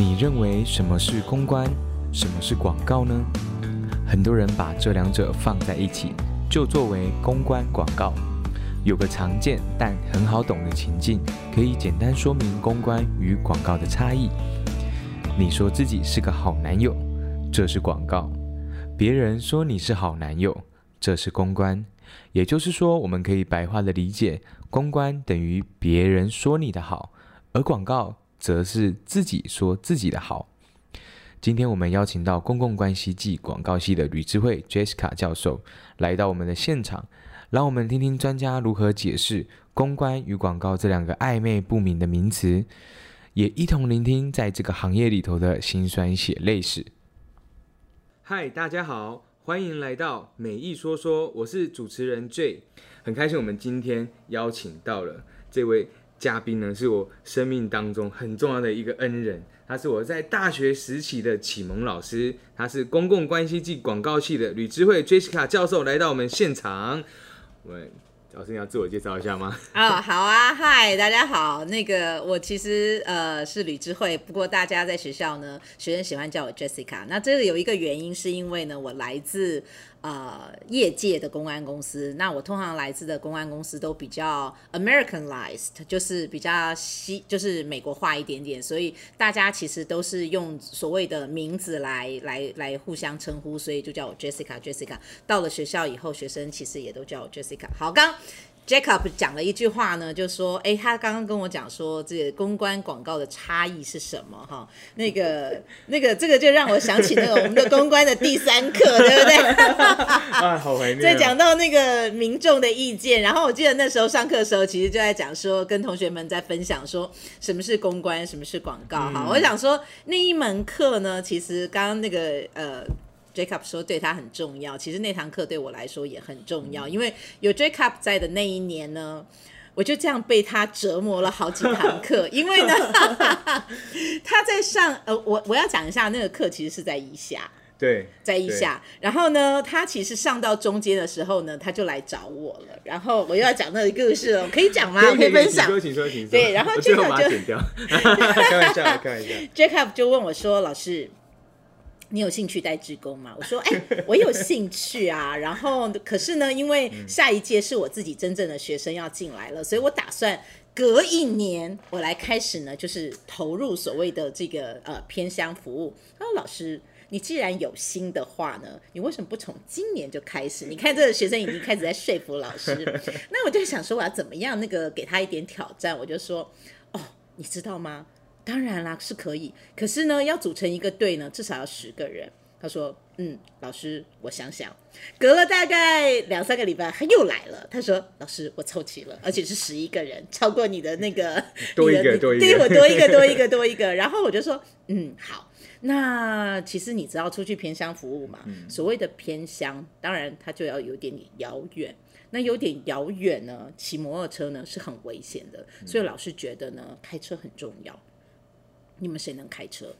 你认为什么是公关，什么是广告呢？很多人把这两者放在一起，就作为公关广告。有个常见但很好懂的情境，可以简单说明公关与广告的差异。你说自己是个好男友，这是广告；别人说你是好男友，这是公关。也就是说，我们可以白话的理解，公关等于别人说你的好，而广告则是自己说自己的好。今天我们邀请到公共关系暨广告系的吕智慧 Jessica 教授来到我们的现场，让我们听听专家如何解释公关与广告这两个暧昧不明的名词，也一同聆听在这个行业里头的辛酸血泪史。嗨，大家好，欢迎来到美意说说，我是主持人 J，很开心我们今天邀请到了这位。嘉宾呢，是我生命当中很重要的一个恩人，他是我在大学时期的启蒙老师，他是公共关系暨广告系的吕智慧 Jessica 教授来到我们现场。我们，老师你要自我介绍一下吗？哦，好啊，嗨，大家好，那个我其实呃是吕智慧，不过大家在学校呢，学生喜欢叫我 Jessica。那这个有一个原因，是因为呢，我来自。呃，业界的公安公司，那我通常来自的公安公司都比较 Americanized，就是比较西，就是美国化一点点，所以大家其实都是用所谓的名字来来来互相称呼，所以就叫我 Jessica Jessica。到了学校以后，学生其实也都叫我 Jessica。好，刚。Jacob 讲了一句话呢，就说：“哎，他刚刚跟我讲说，这个公关广告的差异是什么？哈，那个、那个、这个就让我想起那个我们的公关的第三课，对不对？啊，好怀念。在讲到那个民众的意见，然后我记得那时候上课的时候，其实就在讲说，跟同学们在分享说，什么是公关，什么是广告。哈、嗯，我想说那一门课呢，其实刚刚那个呃。” Jacob 说对他很重要，其实那堂课对我来说也很重要，因为有 Jacob 在的那一年呢，我就这样被他折磨了好几堂课。因为呢，他在上呃，我我要讲一下那个课其实是在一下，对，在一下。然后呢，他其实上到中间的时候呢，他就来找我了。然后我又要讲那个故事了，可以讲吗？可以，可以分享。请说，请说，请说。对，然后 Jacob 就开玩笑，开玩笑。Jacob 就问我说：“老师。”你有兴趣带志工吗？我说，哎、欸，我有兴趣啊。然后，可是呢，因为下一届是我自己真正的学生要进来了，所以我打算隔一年我来开始呢，就是投入所谓的这个呃偏乡服务。他说，老师，你既然有心的话呢，你为什么不从今年就开始？你看这个学生已经开始在说服老师。那我就想说，我要怎么样那个给他一点挑战？我就说，哦，你知道吗？当然啦，是可以。可是呢，要组成一个队呢，至少要十个人。他说：“嗯，老师，我想想。”隔了大概两三个礼拜，他又来了。他说：“老师，我凑齐了，而且是十一个人，超过你的那个 多一个，多一个，对，我多一个，多一个，多一个。”然后我就说：“嗯，好。那其实你知道出去偏乡服务嘛？嗯、所谓的偏乡，当然它就要有点点遥远。那有点遥远呢，骑摩托车呢是很危险的。所以老师觉得呢，开车很重要。”你们谁能开车？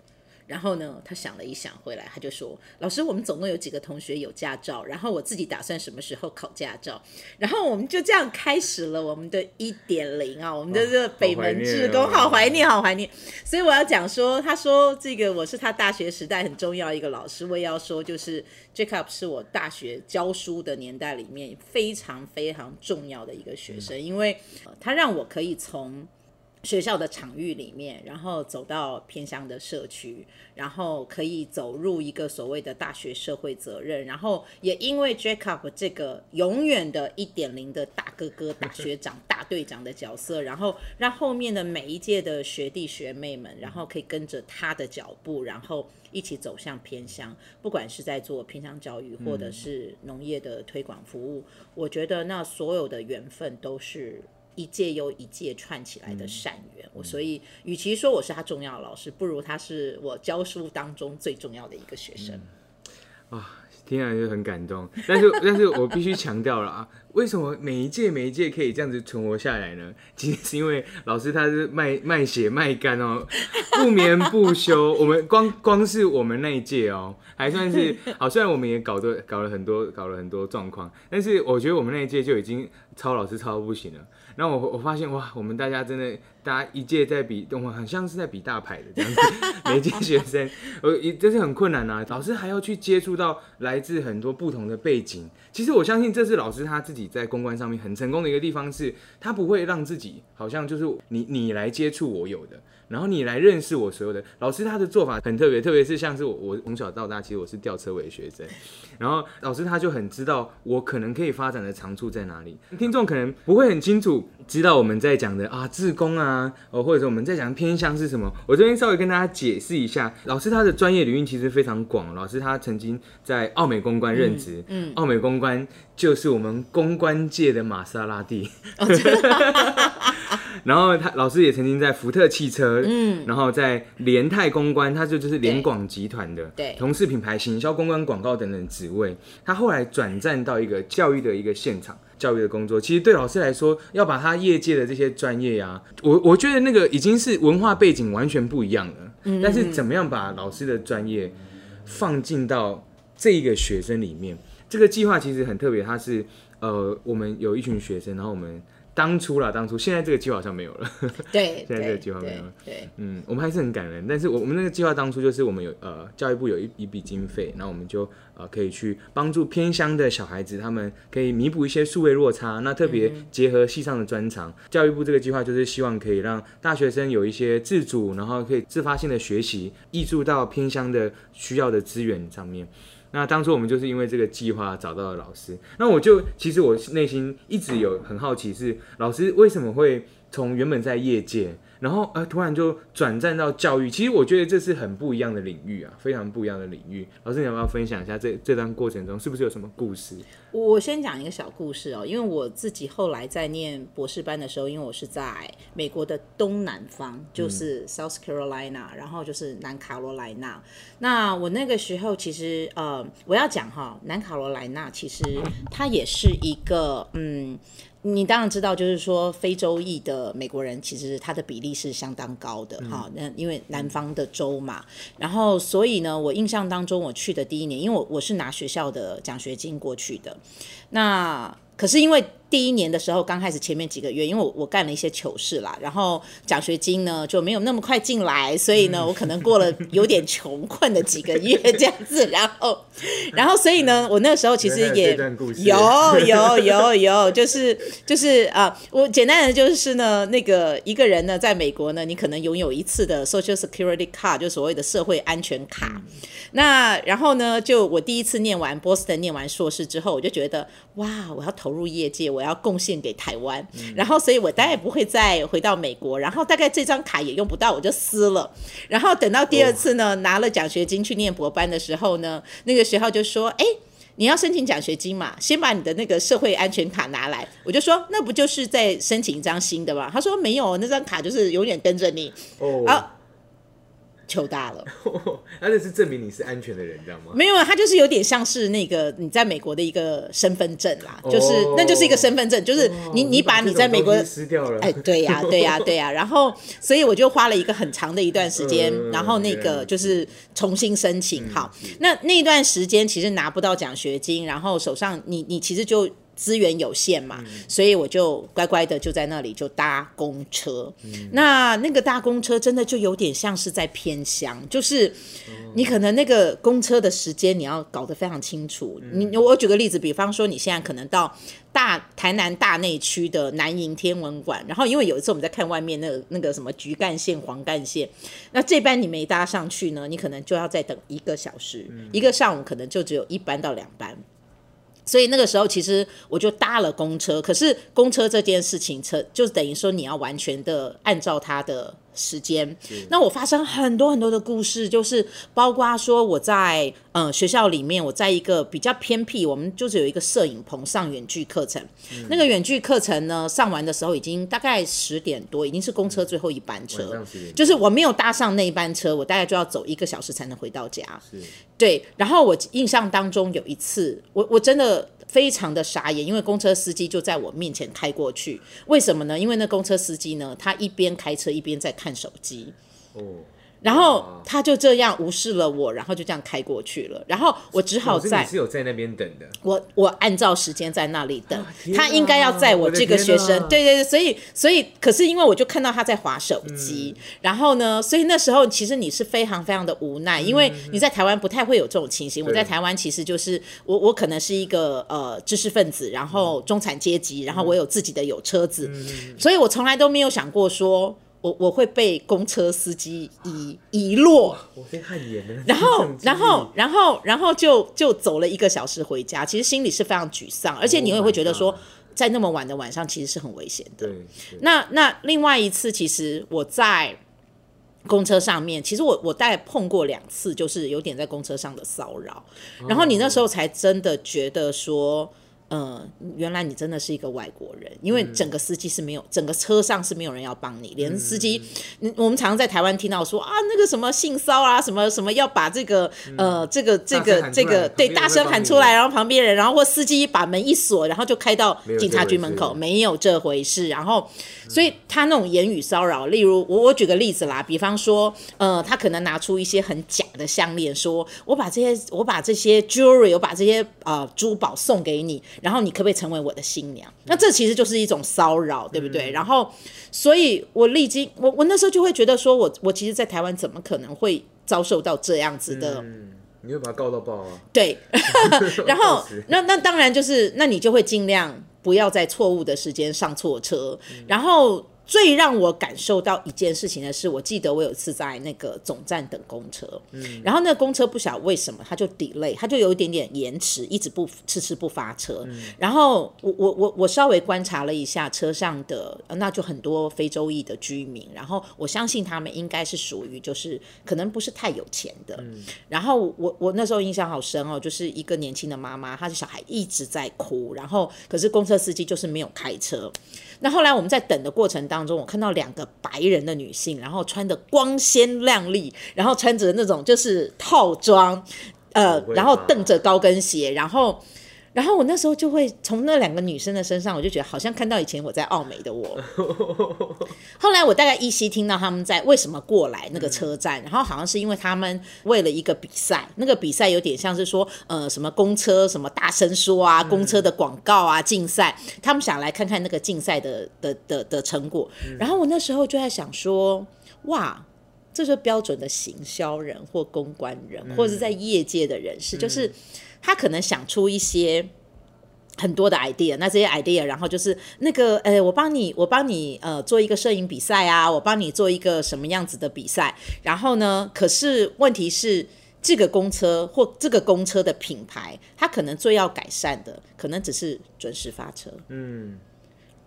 然后呢，他想了一想，回来他就说：“老师，我们总共有几个同学有驾照，然后我自己打算什么时候考驾照。”然后我们就这样开始了我们的一点零啊，我们的这个北门志工，好怀念，好怀念。所以我要讲说，他说这个我是他大学时代很重要一个老师，我也要说，就是 Jacob 是我大学教书的年代里面非常非常重要的一个学生，因为他让我可以从。学校的场域里面，然后走到偏乡的社区，然后可以走入一个所谓的大学社会责任，然后也因为 Jacob 这个永远的一点零的大哥哥、大学长、大队长的角色，然后让后面的每一届的学弟学妹们，然后可以跟着他的脚步，然后一起走向偏乡，不管是在做偏乡教育，或者是农业的推广服务，我觉得那所有的缘分都是。一届又一届串起来的善缘，我、嗯、所以与其说我是他重要的老师，不如他是我教书当中最重要的一个学生。啊、嗯，听起来就很感动。但是，但是我必须强调了啊，为什么每一届每一届可以这样子存活下来呢？其实是因为老师他是卖卖血卖肝哦，不眠不休。我们光光是我们那一届哦，还算是好，虽然我们也搞得搞了很多搞了很多状况，但是我觉得我们那一届就已经超老师超不行了。然后我我发现哇，我们大家真的，大家一届在比，我们很像是在比大牌的这样子，每届学生，呃，这是很困难啊。老师还要去接触到来自很多不同的背景。其实我相信这是老师他自己在公关上面很成功的一个地方，是他不会让自己好像就是你你来接触我有的。然后你来认识我所有的老师，他的做法很特别，特别是像是我，我从小到大其实我是吊车尾学生，然后老师他就很知道我可能可以发展的长处在哪里。听众可能不会很清楚知道我们在讲的啊，自工啊，哦，或者说我们在讲偏向是什么。我这边稍微跟大家解释一下，老师他的专业领域其实非常广。老师他曾经在奥美公关任职，嗯，奥美公关就是我们公关界的玛莎拉蒂。哦 然后他老师也曾经在福特汽车，嗯，然后在联泰公关，他就就是联广集团的，对，同事品牌行销、公关、广告等等职位。他后来转战到一个教育的一个现场，教育的工作。其实对老师来说，要把他业界的这些专业呀、啊，我我觉得那个已经是文化背景完全不一样了。嗯，但是怎么样把老师的专业放进到这一个学生里面？这个计划其实很特别，它是呃，我们有一群学生，然后我们。当初啦，当初现在这个计划好像没有了。对，现在这个计划没有了。对，对嗯，我们还是很感人。但是我我们那个计划当初就是我们有呃教育部有一一笔经费，然后我们就呃可以去帮助偏乡的小孩子，他们可以弥补一些数位落差。那特别结合系上的专长，嗯、教育部这个计划就是希望可以让大学生有一些自主，然后可以自发性的学习，挹注到偏乡的需要的资源上面。那当初我们就是因为这个计划找到了老师，那我就其实我内心一直有很好奇，是老师为什么会从原本在业界。然后呃，突然就转战到教育，其实我觉得这是很不一样的领域啊，非常不一样的领域。老师，你要不要分享一下这这段过程中是不是有什么故事？我先讲一个小故事哦，因为我自己后来在念博士班的时候，因为我是在美国的东南方，就是 South Carolina，嗯，然后就是南卡罗来纳。那我那个时候其实呃，我要讲哈，南卡罗来纳其实它也是一个嗯。你当然知道，就是说非洲裔的美国人，其实他的比例是相当高的哈。那、嗯、因为南方的州嘛，然后所以呢，我印象当中我去的第一年，因为我我是拿学校的奖学金过去的，那可是因为。第一年的时候，刚开始前面几个月，因为我我干了一些糗事啦，然后奖学金呢就没有那么快进来，所以呢，我可能过了有点穷困的几个月这样子，然后，然后所以呢，我那个时候其实也有有有有，就是就是啊、呃，我简单的就是呢，那个一个人呢，在美国呢，你可能拥有一次的 Social Security card，就所谓的社会安全卡。那然后呢，就我第一次念完波士顿念完硕士之后，我就觉得哇，我要投入业界，我要贡献给台湾。嗯、然后，所以我大概不会再回到美国。然后，大概这张卡也用不到，我就撕了。然后等到第二次呢，哦、拿了奖学金去念博班的时候呢，那个学校就说：“哎，你要申请奖学金嘛，先把你的那个社会安全卡拿来。”我就说：“那不就是在申请一张新的吗？”他说：“没有，那张卡就是永远跟着你。”哦。好糗大了，他 那是证明你是安全的人，知道吗？没有啊，他就是有点像是那个你在美国的一个身份证啦，哦、就是那就是一个身份证，就是你、哦、你把你在美国撕掉了，哎，对呀、啊，对呀、啊，对呀、啊，然后所以我就花了一个很长的一段时间，呃、然后那个就是重新申请，嗯、好，那那段时间其实拿不到奖学金，然后手上你你其实就。资源有限嘛，嗯、所以我就乖乖的就在那里就搭公车。嗯、那那个搭公车真的就有点像是在偏乡，就是你可能那个公车的时间你要搞得非常清楚。嗯、你我举个例子，比方说你现在可能到大台南大内区的南营天文馆，然后因为有一次我们在看外面那个那个什么橘干线、黄干线，那这班你没搭上去呢，你可能就要再等一个小时，嗯、一个上午可能就只有一班到两班。所以那个时候，其实我就搭了公车。可是公车这件事情，车就等于说你要完全的按照他的时间，那我发生很多很多的故事，就是包括说我在呃学校里面，我在一个比较偏僻，我们就是有一个摄影棚上远距课程，嗯、那个远距课程呢上完的时候已经大概十点多，已经是公车。最后一班车，就是我没有搭上那一班车，我大概就要走一个小时才能回到家。对，然后我印象当中有一次，我我真的。非常的傻眼，因为公车司机就在我面前开过去，为什么呢？因为那公车司机呢，他一边开车一边在看手机。哦。然后他就这样无视了我，然后就这样开过去了。然后我只好在，你是有在那边等的。我我按照时间在那里等，啊、他应该要在我这个学生。对对对，所以所以可是因为我就看到他在划手机，嗯、然后呢，所以那时候其实你是非常非常的无奈，因为你在台湾不太会有这种情形。嗯、我在台湾其实就是我我可能是一个呃知识分子，然后中产阶级，然后我有自己的有车子，嗯、所以我从来都没有想过说。我我会被公车司机遗遗落，我被汗颜了。然后然后然后然后就就走了一个小时回家，其实心里是非常沮丧，而且你也会觉得说，在那么晚的晚上其实是很危险的。对。那那另外一次，其实我在公车上面，其实我我大概碰过两次，就是有点在公车上的骚扰，然后你那时候才真的觉得说。呃，原来你真的是一个外国人，因为整个司机是没有，嗯、整个车上是没有人要帮你，连司机，嗯、我们常常在台湾听到说啊，那个什么性骚啊，什么什么要把这个、嗯、呃这个这个这个对大声喊出来，然后旁边人，然后或司机把门一锁，然后就开到警察局门口，没有这回事，然后。所以他那种言语骚扰，例如我我举个例子啦，比方说，呃，他可能拿出一些很假的项链，说我把这些我把这些 jewelry，我把这些呃珠宝送给你，然后你可不可以成为我的新娘？那这其实就是一种骚扰，对不对？嗯、然后，所以我历经我我那时候就会觉得说我我其实，在台湾怎么可能会遭受到这样子的？嗯、你会把他告到爆啊？对，然后那那当然就是那你就会尽量。不要在错误的时间上错车，嗯、然后。最让我感受到一件事情的是，我记得我有一次在那个总站等公车，嗯，然后那个公车不晓得为什么它就 delay，它就有一点点延迟，一直不迟迟不发车。嗯、然后我我我我稍微观察了一下车上的，那就很多非洲裔的居民，然后我相信他们应该是属于就是可能不是太有钱的。嗯、然后我我那时候印象好深哦，就是一个年轻的妈妈，她的小孩一直在哭，然后可是公车司机就是没有开车。那后来我们在等的过程当中，我看到两个白人的女性，然后穿的光鲜亮丽，然后穿着那种就是套装，呃，然后蹬着高跟鞋，然后。然后我那时候就会从那两个女生的身上，我就觉得好像看到以前我在澳美的我。后来我大概依稀听到他们在为什么过来那个车站，然后好像是因为他们为了一个比赛，那个比赛有点像是说呃什么公车什么大声说啊，公车的广告啊竞赛，他们想来看看那个竞赛的的的的成果。然后我那时候就在想说，哇，这是标准的行销人或公关人，或者是在业界的人士，就是。他可能想出一些很多的 idea，那这些 idea，然后就是那个，呃，我帮你，我帮你，呃，做一个摄影比赛啊，我帮你做一个什么样子的比赛，然后呢，可是问题是，这个公车或这个公车的品牌，它可能最要改善的，可能只是准时发车，嗯，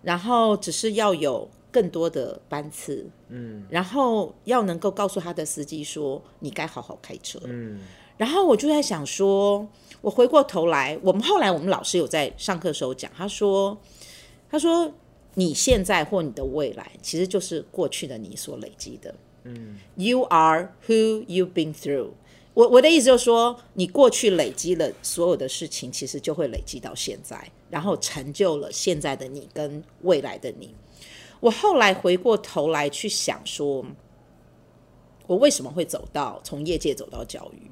然后只是要有更多的班次，嗯，然后要能够告诉他的司机说，你该好好开车，嗯，然后我就在想说。我回过头来，我们后来我们老师有在上课的时候讲，他说，他说你现在或你的未来，其实就是过去的你所累积的。嗯，You are who you've been through。我我的意思就是说，你过去累积了所有的事情，其实就会累积到现在，然后成就了现在的你跟未来的你。我后来回过头来去想说，我为什么会走到从业界走到教育？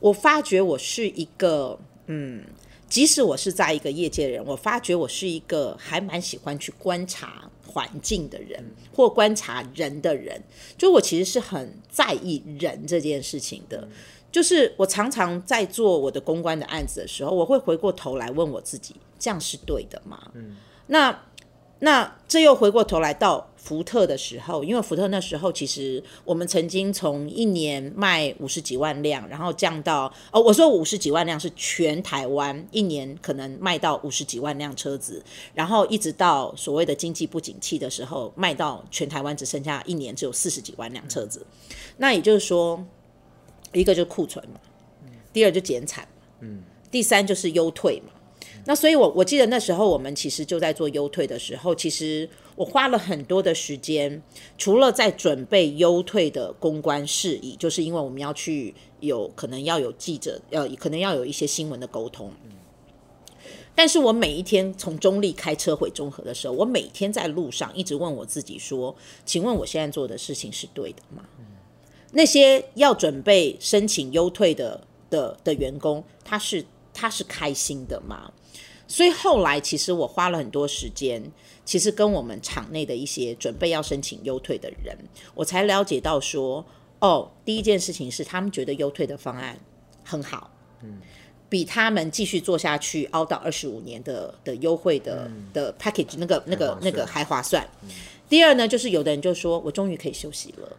我发觉我是一个，嗯，即使我是在一个业界人，我发觉我是一个还蛮喜欢去观察环境的人，或观察人的人。就我其实是很在意人这件事情的。就是我常常在做我的公关的案子的时候，我会回过头来问我自己：这样是对的吗？嗯，那那这又回过头来到福特的时候，因为福特那时候其实我们曾经从一年卖五十几万辆，然后降到哦，我说五十几万辆是全台湾一年可能卖到五十几万辆车子，然后一直到所谓的经济不景气的时候，卖到全台湾只剩下一年只有四十几万辆车子。那也就是说，一个就是库存嘛，第二就减产，嗯，第三就是优退嘛。那所以我，我记得那时候我们其实就在做优退的时候，其实我花了很多的时间，除了在准备优退的公关事宜，就是因为我们要去有可能要有记者，要可能要有一些新闻的沟通。但是我每一天从中立开车回中和的时候，我每天在路上一直问我自己说：“请问我现在做的事情是对的吗？”那些要准备申请优退的的的员工，他是他是开心的吗？所以后来，其实我花了很多时间，其实跟我们场内的一些准备要申请优退的人，我才了解到说，哦，第一件事情是他们觉得优退的方案很好，嗯，比他们继续做下去熬到二十五年的的优惠的、嗯、的 package 那个那个那个还划算。嗯、第二呢，就是有的人就说我终于可以休息了。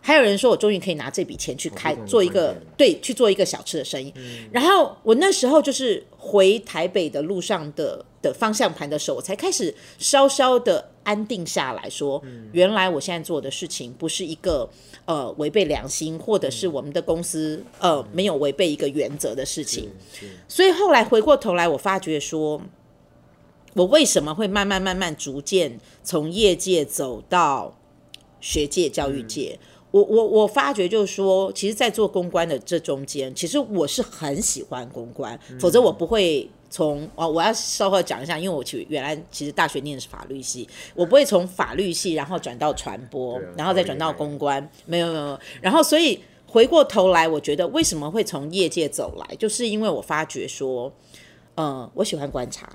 还有人说，我终于可以拿这笔钱去开做一个对，去做一个小吃的生意。嗯、然后我那时候就是回台北的路上的的方向盘的时候，我才开始稍稍的安定下来说，嗯、原来我现在做的事情不是一个呃违背良心，或者是我们的公司呃没有违背一个原则的事情。所以后来回过头来，我发觉说，我为什么会慢慢慢慢逐渐从业界走到学界、教育界？嗯我我我发觉就是说，其实，在做公关的这中间，其实我是很喜欢公关，否则我不会从哦，我要稍后讲一下，因为我其实原来其实大学念的是法律系，我不会从法律系然后转到传播，然后再转到公关，没有没有，然后所以回过头来，我觉得为什么会从业界走来，就是因为我发觉说，嗯，我喜欢观察，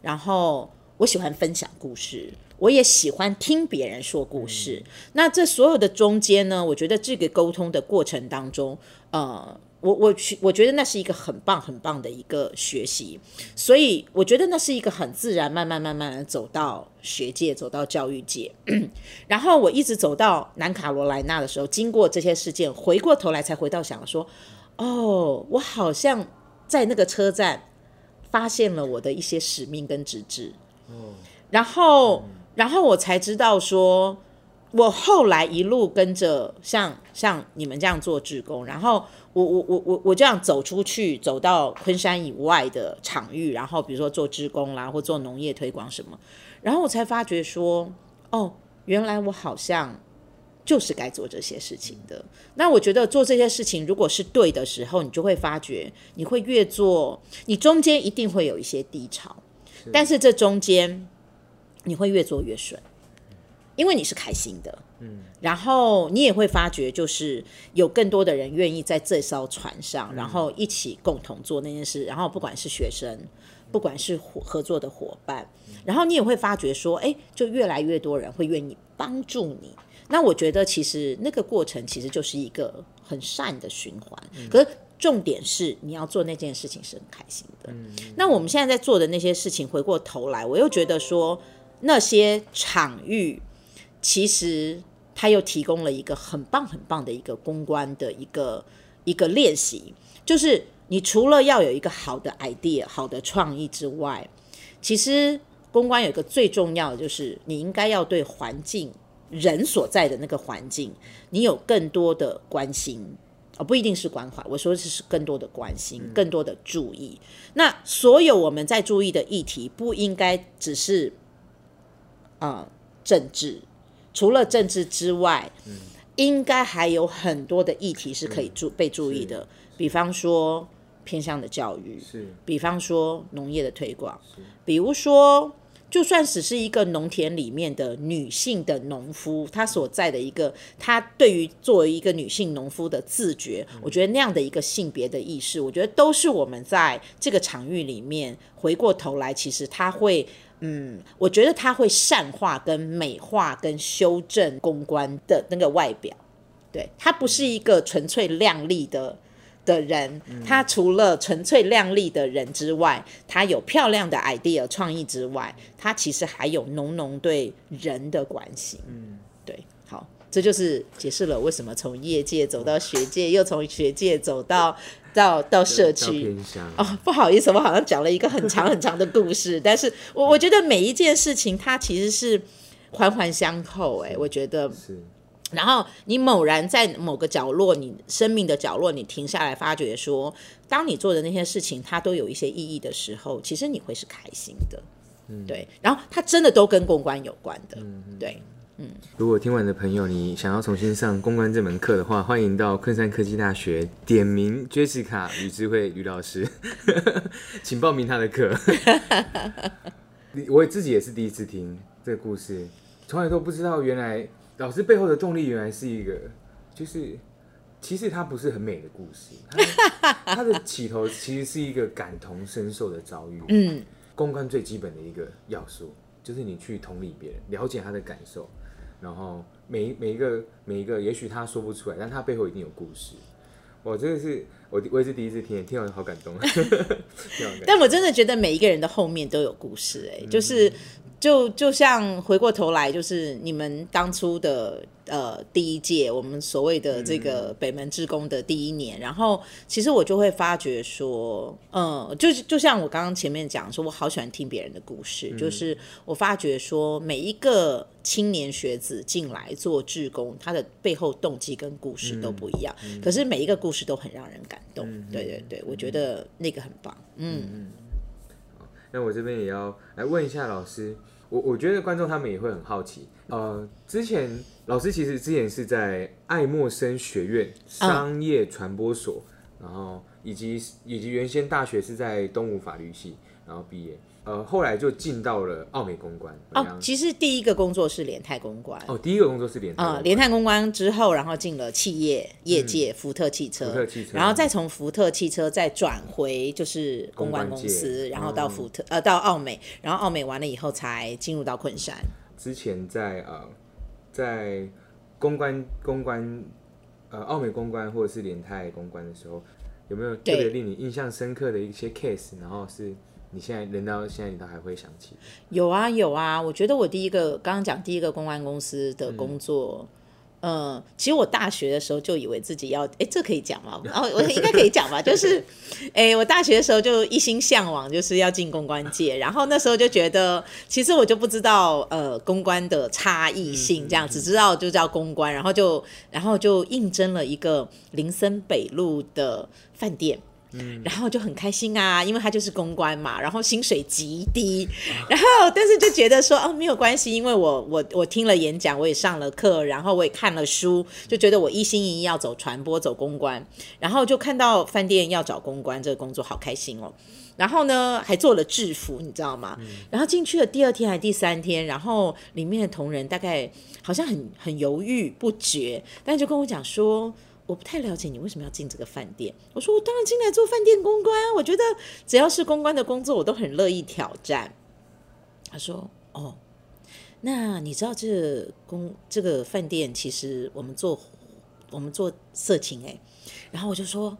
然后我喜欢分享故事。我也喜欢听别人说故事。嗯、那这所有的中间呢，我觉得这个沟通的过程当中，呃，我我去我觉得那是一个很棒很棒的一个学习。所以我觉得那是一个很自然，慢慢慢慢的走到学界，走到教育界。然后我一直走到南卡罗来纳的时候，经过这些事件，回过头来才回到想说，哦，我好像在那个车站发现了我的一些使命跟职志。嗯，然后。嗯然后我才知道说，我后来一路跟着像像你们这样做志工，然后我我我我我这样走出去，走到昆山以外的场域，然后比如说做志工啦，或做农业推广什么，然后我才发觉说，哦，原来我好像就是该做这些事情的。那我觉得做这些事情如果是对的时候，你就会发觉你会越做，你中间一定会有一些低潮，是但是这中间。你会越做越顺，因为你是开心的，嗯，然后你也会发觉，就是有更多的人愿意在这艘船上，然后一起共同做那件事，然后不管是学生，不管是合作的伙伴，然后你也会发觉说，哎，就越来越多人会愿意帮助你。那我觉得其实那个过程其实就是一个很善的循环，可是。重点是你要做那件事情是很开心的。嗯、那我们现在在做的那些事情，回过头来，我又觉得说那些场域，其实它又提供了一个很棒很棒的一个公关的一个一个练习。就是你除了要有一个好的 idea、好的创意之外，其实公关有一个最重要的，就是你应该要对环境人所在的那个环境，你有更多的关心。哦，不一定是关怀，我说的是更多的关心，更多的注意。那所有我们在注意的议题，不应该只是啊、呃、政治，除了政治之外，嗯、应该还有很多的议题是可以注被注意的。比方说偏向的教育，是比方说农业的推广，是比如说。就算只是一个农田里面的女性的农夫，她所在的一个，她对于作为一个女性农夫的自觉，我觉得那样的一个性别的意识，我觉得都是我们在这个场域里面回过头来，其实他会，嗯，我觉得他会善化、跟美化、跟修正公关的那个外表，对，他不是一个纯粹亮丽的。的人，他除了纯粹靓丽的人之外，他有漂亮的 idea 创意之外，他其实还有浓浓对人的关心。嗯，对，好，这就是解释了为什么从业界走到学界，又从学界走到到到社区。哦，不好意思，我好像讲了一个很长很长的故事，但是我我觉得每一件事情它其实是环环相扣。哎，我觉得是。然后你猛然在某个角落，你生命的角落，你停下来，发觉说，当你做的那些事情，它都有一些意义的时候，其实你会是开心的，嗯，对。然后它真的都跟公关有关的，嗯，对，嗯。如果听完的朋友，你想要重新上公关这门课的话，欢迎到昆山科技大学点名 Jessica 吕智慧吕老师，请报名他的课。我自己也是第一次听这个故事，从来都不知道原来。老师背后的动力原来是一个，就是其实它不是很美的故事，它，它的起头其实是一个感同身受的遭遇。嗯，公关最基本的一个要素就是你去同理别人，了解他的感受，然后每每一个每一个，也许他说不出来，但他背后一定有故事。我真的是我我也是第一次听，听完好感动。但我真的觉得每一个人的后面都有故事，哎，就是。就就像回过头来，就是你们当初的呃第一届，我们所谓的这个北门志工的第一年，嗯、然后其实我就会发觉说，嗯，就就像我刚刚前面讲说，我好喜欢听别人的故事，嗯、就是我发觉说每一个青年学子进来做志工，他的背后动机跟故事都不一样，嗯、可是每一个故事都很让人感动。嗯、对对对，我觉得那个很棒。嗯。嗯那我这边也要来问一下老师，我我觉得观众他们也会很好奇，呃，之前老师其实之前是在爱默生学院商业传播所，然后以及以及原先大学是在东吴法律系，然后毕业。呃，后来就进到了奥美公关哦。其实第一个工作是联泰公关哦，第一个工作是联泰啊，联泰公关之后，然后进了企业业界，福特汽车，福特汽车，然后再从福特汽车再转回就是公关公司，然后到福特呃到奥美，然后奥美完了以后才进入到昆山。之前在呃在公关公关呃奥美公关或者是联泰公关的时候，有没有特别令你印象深刻的一些 case？然后是。你现在人到现在，你都还会想起？有啊有啊，我觉得我第一个刚刚讲第一个公关公司的工作，嗯、呃，其实我大学的时候就以为自己要，哎，这可以讲吗？然 后我应该可以讲吧，就是，哎，我大学的时候就一心向往就是要进公关界，然后那时候就觉得，其实我就不知道呃公关的差异性，这样只知道就叫公关，然后就然后就应征了一个林森北路的饭店。嗯，然后就很开心啊，因为他就是公关嘛，然后薪水极低，然后但是就觉得说哦没有关系，因为我我我听了演讲，我也上了课，然后我也看了书，就觉得我一心一意要走传播，走公关，然后就看到饭店要找公关这个工作，好开心哦。然后呢还做了制服，你知道吗？然后进去了第二天还第三天，然后里面的同仁大概好像很很犹豫不决，但就跟我讲说。我不太了解你为什么要进这个饭店。我说我当然进来做饭店公关，我觉得只要是公关的工作，我都很乐意挑战。他说：“哦，那你知道这公这个饭店其实我们做我们做色情哎。”然后我就说。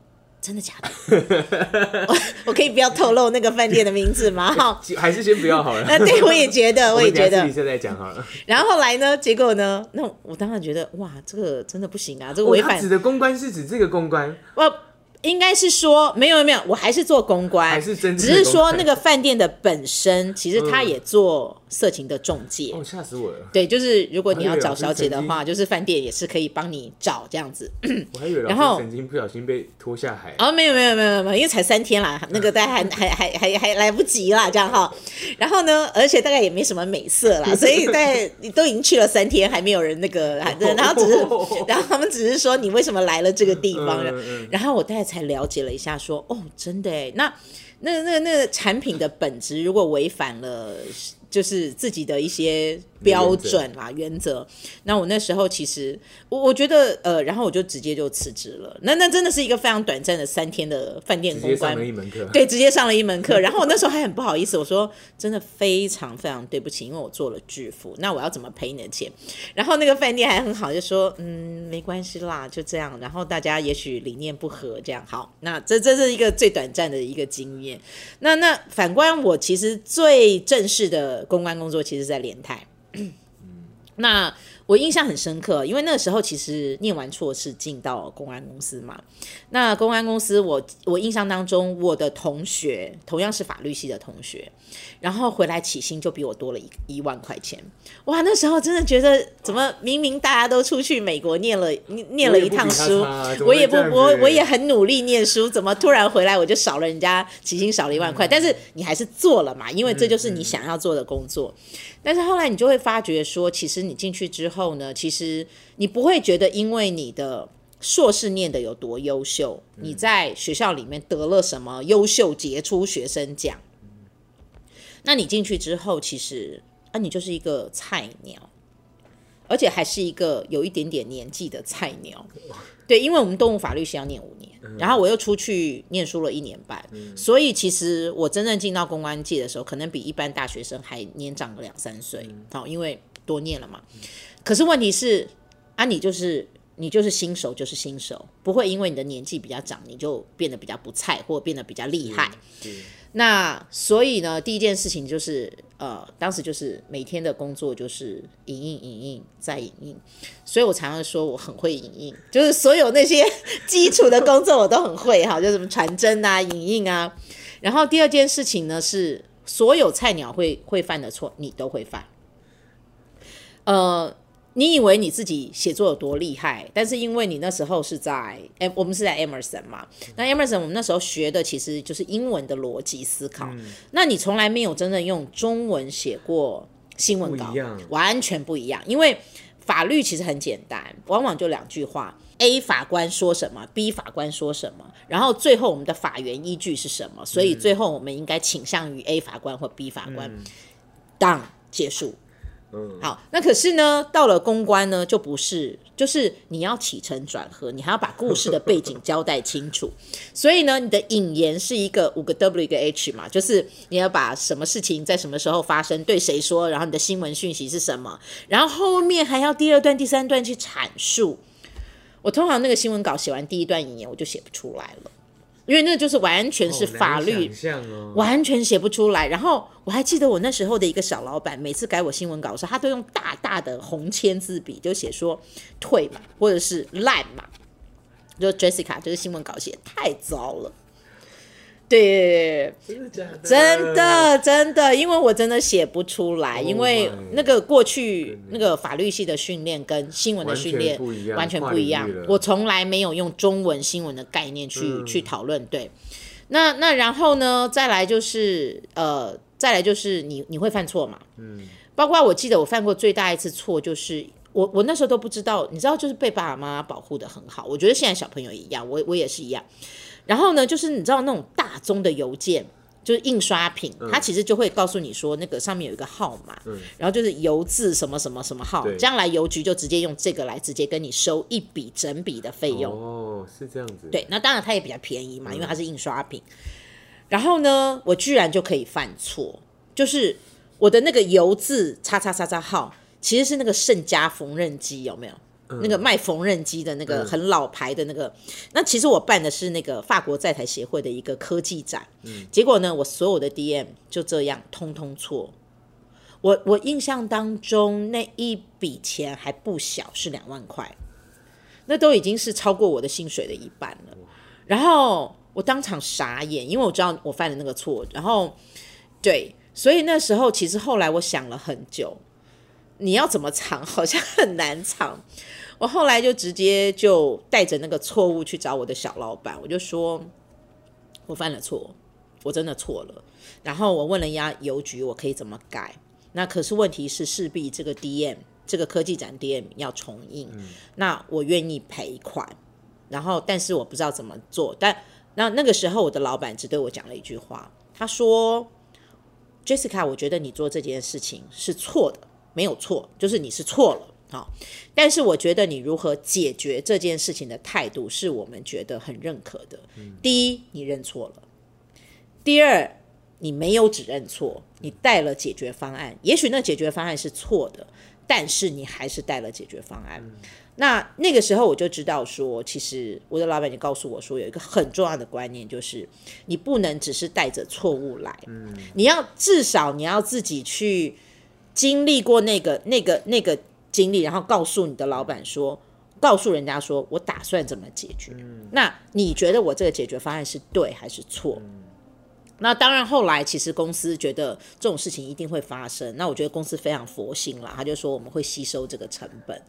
真的假的？我我可以不要透露那个饭店的名字吗？哈，还是先不要好了。那对，我也觉得，我也觉得。现在讲好了。然后后来呢？结果呢？那我当然觉得，哇，这个真的不行啊！这个违反。指的公关是指这个公关。我。应该是说没有没有，我还是做公关，还是真只是说那个饭店的本身，其实他也做色情的中介。哦，吓死我了！对，就是如果你要找小姐的话，就是饭店也是可以帮你找这样子。我还以为然后曾经不小心被拖下海。哦，没有没有没有没有，因为才三天啦，那个大家还 还还还还来不及啦，这样哈。然后呢，而且大概也没什么美色啦，所以在你都已经去了三天，还没有人那个，然后只是，然后他们只是说你为什么来了这个地方，然后我大概。才了解了一下，说哦，真的哎，那那那那产品的本质如果违反了，就是自己的一些标准啦，原则。那我那时候其实，我我觉得，呃，然后我就直接就辞职了。那那真的是一个非常短暂的三天的饭店公关，一门课。对，直接上了一门课。然后我那时候还很不好意思，我说真的非常非常对不起，因为我做了巨富，那我要怎么赔你的钱？然后那个饭店还很好，就说嗯，没关系啦，就这样。然后大家也许理念不合，这样好。那这这是一个最短暂的一个经验。那那反观我，其实最正式的公关工作，其实在联泰。那我印象很深刻，因为那个时候其实念完硕士进到公安公司嘛。那公安公司我，我我印象当中，我的同学同样是法律系的同学，然后回来起薪就比我多了一一万块钱。哇，那时候真的觉得，怎么明明大家都出去美国念了念了一趟书，我也不我我也很努力念书，怎么突然回来我就少了人家起薪少了一万块？但是你还是做了嘛，因为这就是你想要做的工作。但是后来你就会发觉说，其实你进去之后呢，其实你不会觉得因为你的硕士念的有多优秀，你在学校里面得了什么优秀杰出学生奖，那你进去之后，其实啊，你就是一个菜鸟，而且还是一个有一点点年纪的菜鸟。对，因为我们动物法律是要念五年，然后我又出去念书了一年半，所以其实我真正进到公关界的时候，可能比一般大学生还年长个两三岁。好，因为多念了嘛。可是问题是，啊，你就是你就是新手，就是新手，不会因为你的年纪比较长，你就变得比较不菜，或变得比较厉害。那所以呢，第一件事情就是，呃，当时就是每天的工作就是影印、影印再影印，所以我常常说我很会影印，就是所有那些基础的工作我都很会哈，就什么传真啊、影印啊。然后第二件事情呢是，所有菜鸟会会犯的错，你都会犯，呃。你以为你自己写作有多厉害，但是因为你那时候是在，哎，我们是在 Emerson 嘛，那 Emerson 我们那时候学的其实就是英文的逻辑思考，嗯、那你从来没有真正用中文写过新闻稿，完全不一样。因为法律其实很简单，往往就两句话：A 法官说什么，B 法官说什么，然后最后我们的法源依据是什么，所以最后我们应该倾向于 A 法官或 B 法官。当、嗯、结束。嗯，好，那可是呢，到了公关呢，就不是，就是你要起承转合，你还要把故事的背景交代清楚。所以呢，你的引言是一个五个 W 一个 H 嘛，就是你要把什么事情在什么时候发生，对谁说，然后你的新闻讯息是什么，然后后面还要第二段、第三段去阐述。我通常那个新闻稿写完第一段引言，我就写不出来了。因为那就是完全是法律，哦、完全写不出来。然后我还记得我那时候的一个小老板，每次改我新闻稿的时候，他都用大大的红签字笔就写说退嘛，或者是烂嘛。就 Jessica 这个新闻稿写太糟了。对，真的？真的真的，因为我真的写不出来，因为那个过去那个法律系的训练跟新闻的训练完全不一样。我从来没有用中文新闻的概念去、嗯、去讨论。对，那那然后呢，再来就是呃，再来就是你你会犯错嘛？嗯，包括我记得我犯过最大一次错就是我我那时候都不知道，你知道，就是被爸爸妈妈保护的很好。我觉得现在小朋友一样，我我也是一样。然后呢，就是你知道那种大宗的邮件，就是印刷品，嗯、它其实就会告诉你说，那个上面有一个号码，嗯、然后就是邮字什么什么什么号，将来邮局就直接用这个来直接跟你收一笔整笔的费用。哦，是这样子。对，那当然它也比较便宜嘛，嗯、因为它是印刷品。然后呢，我居然就可以犯错，就是我的那个邮字叉叉叉叉号，其实是那个盛家缝纫机，有没有？那个卖缝纫机的那个很老牌的那个，嗯、那其实我办的是那个法国在台协会的一个科技展，嗯、结果呢，我所有的 DM 就这样通通错。我我印象当中那一笔钱还不小，是两万块，那都已经是超过我的薪水的一半了。然后我当场傻眼，因为我知道我犯了那个错。然后对，所以那时候其实后来我想了很久，你要怎么藏，好像很难藏。我后来就直接就带着那个错误去找我的小老板，我就说，我犯了错，我真的错了。然后我问了一下邮局，我可以怎么改？那可是问题是，势必这个 DM 这个科技展 DM 要重印，嗯、那我愿意赔款。然后，但是我不知道怎么做。但那那个时候，我的老板只对我讲了一句话，他说：“Jessica，我觉得你做这件事情是错的。”没有错，就是你是错了。好，但是我觉得你如何解决这件事情的态度，是我们觉得很认可的。第一，你认错了；第二，你没有只认错，你带了解决方案。也许那解决方案是错的，但是你还是带了解决方案。那那个时候我就知道说，其实我的老板就告诉我说，有一个很重要的观念，就是你不能只是带着错误来，你要至少你要自己去经历过那个、那个、那个。经历，然后告诉你的老板说，告诉人家说我打算怎么解决。嗯、那你觉得我这个解决方案是对还是错？嗯、那当然，后来其实公司觉得这种事情一定会发生。那我觉得公司非常佛心啦，他就说我们会吸收这个成本。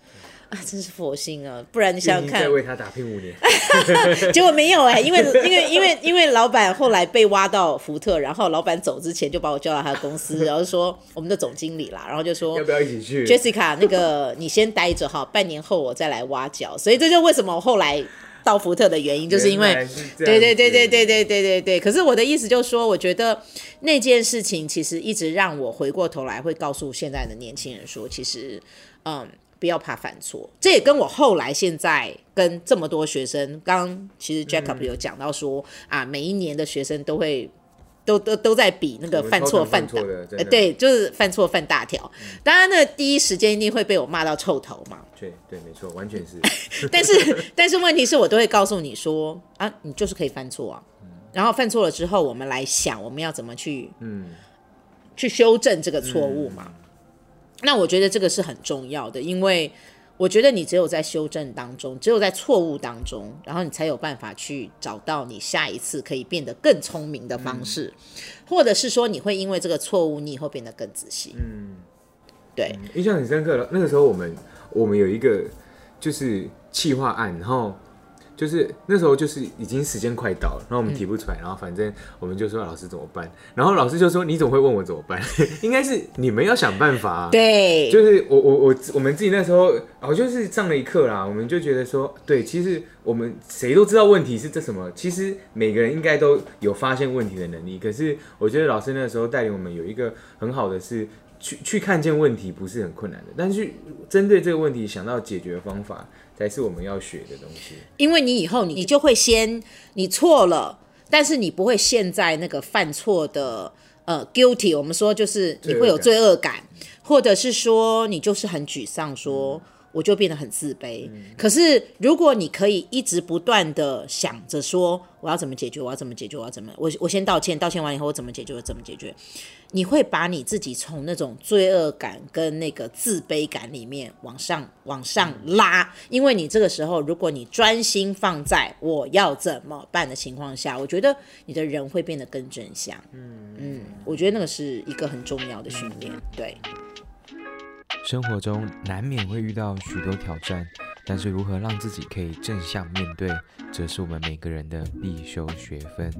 啊，真是佛心啊！不然你想想看，再为他打拼五年，结果没有哎、欸，因为因为因为因为老板后来被挖到福特，然后老板走之前就把我叫到他的公司，然后说我们的总经理啦，然后就说要不要一起去？Jessica，那个你先待着哈，半年后我再来挖角。所以这就为什么我后来到福特的原因，就是因为对对对对对对对对对。可是我的意思就是说，我觉得那件事情其实一直让我回过头来会告诉现在的年轻人说，其实嗯。不要怕犯错，这也跟我后来现在跟这么多学生，刚刚其实 Jacob 有讲到说、嗯、啊，每一年的学生都会都都都在比那个犯错犯大，呃，对，就是犯错犯大条。嗯、当然，呢第一时间一定会被我骂到臭头嘛。对对，没错，完全是。但是但是问题是我都会告诉你说啊，你就是可以犯错啊。嗯、然后犯错了之后，我们来想我们要怎么去嗯去修正这个错误嘛。嗯那我觉得这个是很重要的，因为我觉得你只有在修正当中，只有在错误当中，然后你才有办法去找到你下一次可以变得更聪明的方式，嗯、或者是说你会因为这个错误，你以后变得更仔细。嗯，对，印象很深刻了。那个时候我们我们有一个就是企划案，然后。就是那时候，就是已经时间快到了，然后我们提不出来，嗯、然后反正我们就说老师怎么办？然后老师就说：“你怎么会问我怎么办？应该是你们要想办法、啊。”对，就是我我我我们自己那时候哦，就是上了一课啦，我们就觉得说，对，其实我们谁都知道问题是这什么，其实每个人应该都有发现问题的能力。可是我觉得老师那时候带领我们有一个很好的是去去看见问题不是很困难的，但是针对这个问题想到解决方法。才是我们要学的东西，因为你以后你你就会先你错了，但是你不会陷在那个犯错的呃 guilty，我们说就是你会有罪恶感，或者是说你就是很沮丧，说我就变得很自卑。嗯、可是如果你可以一直不断的想着说我要怎么解决，我要怎么解决，我要怎么我我先道歉，道歉完以后我怎么解决，我怎么解决。你会把你自己从那种罪恶感跟那个自卑感里面往上往上拉，因为你这个时候，如果你专心放在我要怎么办的情况下，我觉得你的人会变得更正向。嗯嗯，我觉得那个是一个很重要的训练。对，生活中难免会遇到许多挑战，但是如何让自己可以正向面对，则是我们每个人的必修学分。